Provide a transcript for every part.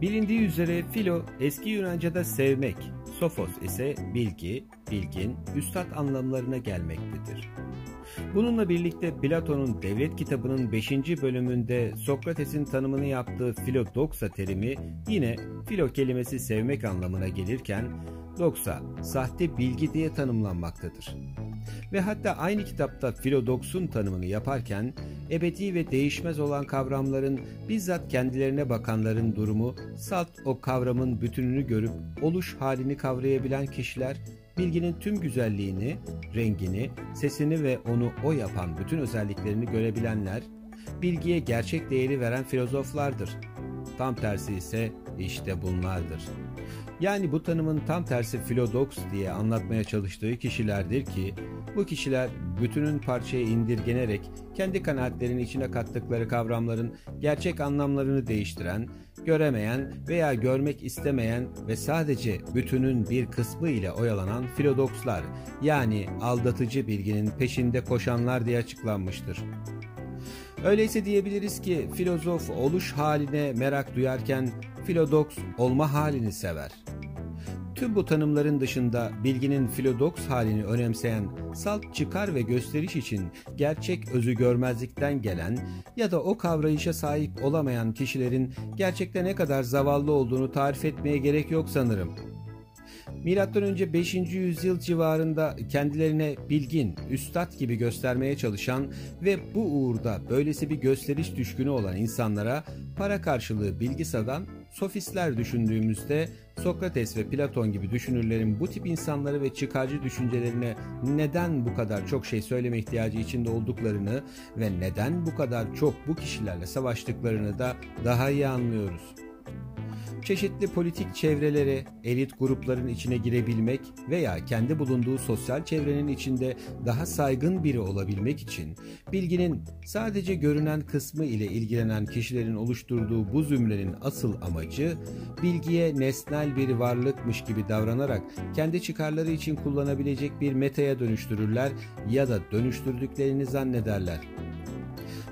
Bilindiği üzere filo eski Yunanca'da sevmek, sofos ise bilgi, bilgin, üstad anlamlarına gelmektedir. Bununla birlikte Platon'un Devlet kitabının 5. bölümünde Sokrates'in tanımını yaptığı filodoksa terimi yine filo kelimesi sevmek anlamına gelirken doksa sahte bilgi diye tanımlanmaktadır. Ve hatta aynı kitapta filodoksun tanımını yaparken ebedi ve değişmez olan kavramların bizzat kendilerine bakanların durumu salt o kavramın bütününü görüp oluş halini kavrayabilen kişiler bilginin tüm güzelliğini, rengini, sesini ve onu o yapan bütün özelliklerini görebilenler, bilgiye gerçek değeri veren filozoflardır. Tam tersi ise işte bunlardır. Yani bu tanımın tam tersi filodoks diye anlatmaya çalıştığı kişilerdir ki, bu kişiler bütünün parçaya indirgenerek kendi kanaatlerinin içine kattıkları kavramların gerçek anlamlarını değiştiren, göremeyen veya görmek istemeyen ve sadece bütünün bir kısmı ile oyalanan filodokslar yani aldatıcı bilginin peşinde koşanlar diye açıklanmıştır. Öyleyse diyebiliriz ki filozof oluş haline merak duyarken filodoks olma halini sever. Tüm bu tanımların dışında bilginin filodoks halini önemseyen salt çıkar ve gösteriş için gerçek özü görmezlikten gelen ya da o kavrayışa sahip olamayan kişilerin gerçekte ne kadar zavallı olduğunu tarif etmeye gerek yok sanırım. Milattan önce 5. yüzyıl civarında kendilerine bilgin, üstad gibi göstermeye çalışan ve bu uğurda böylesi bir gösteriş düşkünü olan insanlara para karşılığı bilgi sadan sofistler düşündüğümüzde Sokrates ve Platon gibi düşünürlerin bu tip insanları ve çıkarcı düşüncelerine neden bu kadar çok şey söyleme ihtiyacı içinde olduklarını ve neden bu kadar çok bu kişilerle savaştıklarını da daha iyi anlıyoruz çeşitli politik çevrelere, elit grupların içine girebilmek veya kendi bulunduğu sosyal çevrenin içinde daha saygın biri olabilmek için bilginin sadece görünen kısmı ile ilgilenen kişilerin oluşturduğu bu zümrenin asıl amacı bilgiye nesnel bir varlıkmış gibi davranarak kendi çıkarları için kullanabilecek bir metaya dönüştürürler ya da dönüştürdüklerini zannederler.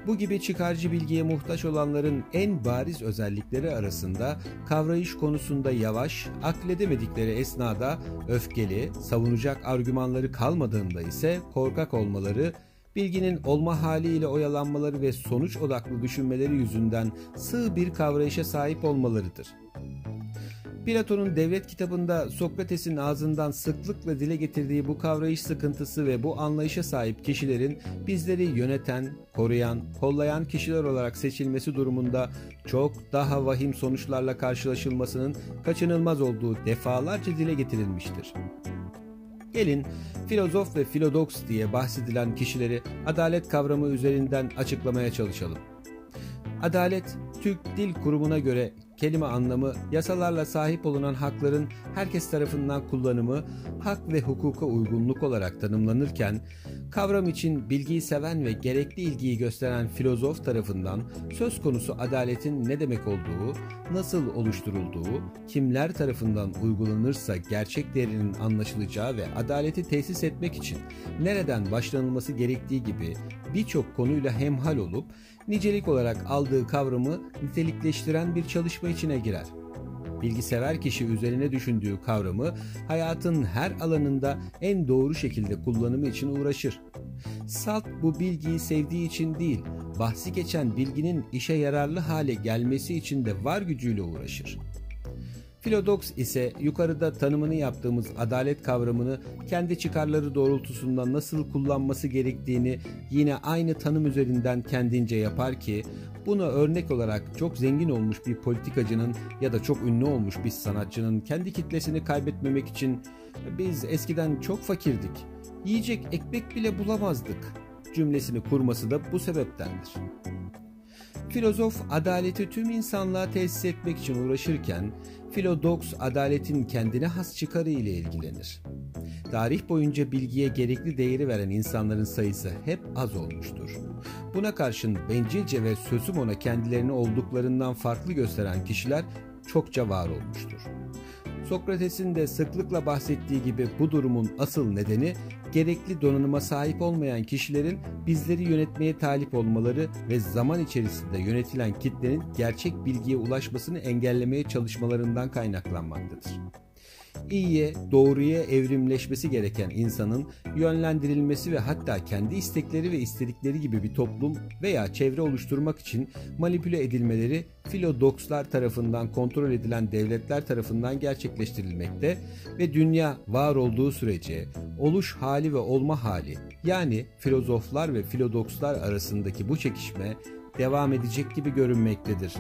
Bu gibi çıkarcı bilgiye muhtaç olanların en bariz özellikleri arasında kavrayış konusunda yavaş, akledemedikleri esnada öfkeli, savunacak argümanları kalmadığında ise korkak olmaları, bilginin olma haliyle oyalanmaları ve sonuç odaklı düşünmeleri yüzünden sığ bir kavrayışa sahip olmalarıdır. Platon'un devlet kitabında Sokrates'in ağzından sıklıkla dile getirdiği bu kavrayış sıkıntısı ve bu anlayışa sahip kişilerin bizleri yöneten, koruyan, kollayan kişiler olarak seçilmesi durumunda çok daha vahim sonuçlarla karşılaşılmasının kaçınılmaz olduğu defalarca dile getirilmiştir. Gelin filozof ve filodoks diye bahsedilen kişileri adalet kavramı üzerinden açıklamaya çalışalım. Adalet, Türk Dil Kurumu'na göre kelime anlamı yasalarla sahip olunan hakların herkes tarafından kullanımı hak ve hukuka uygunluk olarak tanımlanırken kavram için bilgiyi seven ve gerekli ilgiyi gösteren filozof tarafından söz konusu adaletin ne demek olduğu, nasıl oluşturulduğu, kimler tarafından uygulanırsa gerçek değerinin anlaşılacağı ve adaleti tesis etmek için nereden başlanılması gerektiği gibi birçok konuyla hemhal olup nicelik olarak aldığı kavramı nitelikleştiren bir çalışma içine girer. Bilgisever kişi üzerine düşündüğü kavramı hayatın her alanında en doğru şekilde kullanımı için uğraşır. Salt bu bilgiyi sevdiği için değil, bahsi geçen bilginin işe yararlı hale gelmesi için de var gücüyle uğraşır. Filodoks ise yukarıda tanımını yaptığımız adalet kavramını kendi çıkarları doğrultusunda nasıl kullanması gerektiğini yine aynı tanım üzerinden kendince yapar ki Buna örnek olarak çok zengin olmuş bir politikacının ya da çok ünlü olmuş bir sanatçının kendi kitlesini kaybetmemek için biz eskiden çok fakirdik, yiyecek ekmek bile bulamazdık cümlesini kurması da bu sebeptendir. Filozof adaleti tüm insanlığa tesis etmek için uğraşırken Filodoks adaletin kendine has çıkarı ile ilgilenir. Tarih boyunca bilgiye gerekli değeri veren insanların sayısı hep az olmuştur. Buna karşın bencilce ve sözüm ona kendilerini olduklarından farklı gösteren kişiler çokça var olmuştur. Sokrates'in de sıklıkla bahsettiği gibi bu durumun asıl nedeni gerekli donanıma sahip olmayan kişilerin bizleri yönetmeye talip olmaları ve zaman içerisinde yönetilen kitlenin gerçek bilgiye ulaşmasını engellemeye çalışmalarından kaynaklanmaktadır iyiye, doğruya evrimleşmesi gereken insanın yönlendirilmesi ve hatta kendi istekleri ve istedikleri gibi bir toplum veya çevre oluşturmak için manipüle edilmeleri filodokslar tarafından kontrol edilen devletler tarafından gerçekleştirilmekte ve dünya var olduğu sürece oluş hali ve olma hali yani filozoflar ve filodokslar arasındaki bu çekişme devam edecek gibi görünmektedir.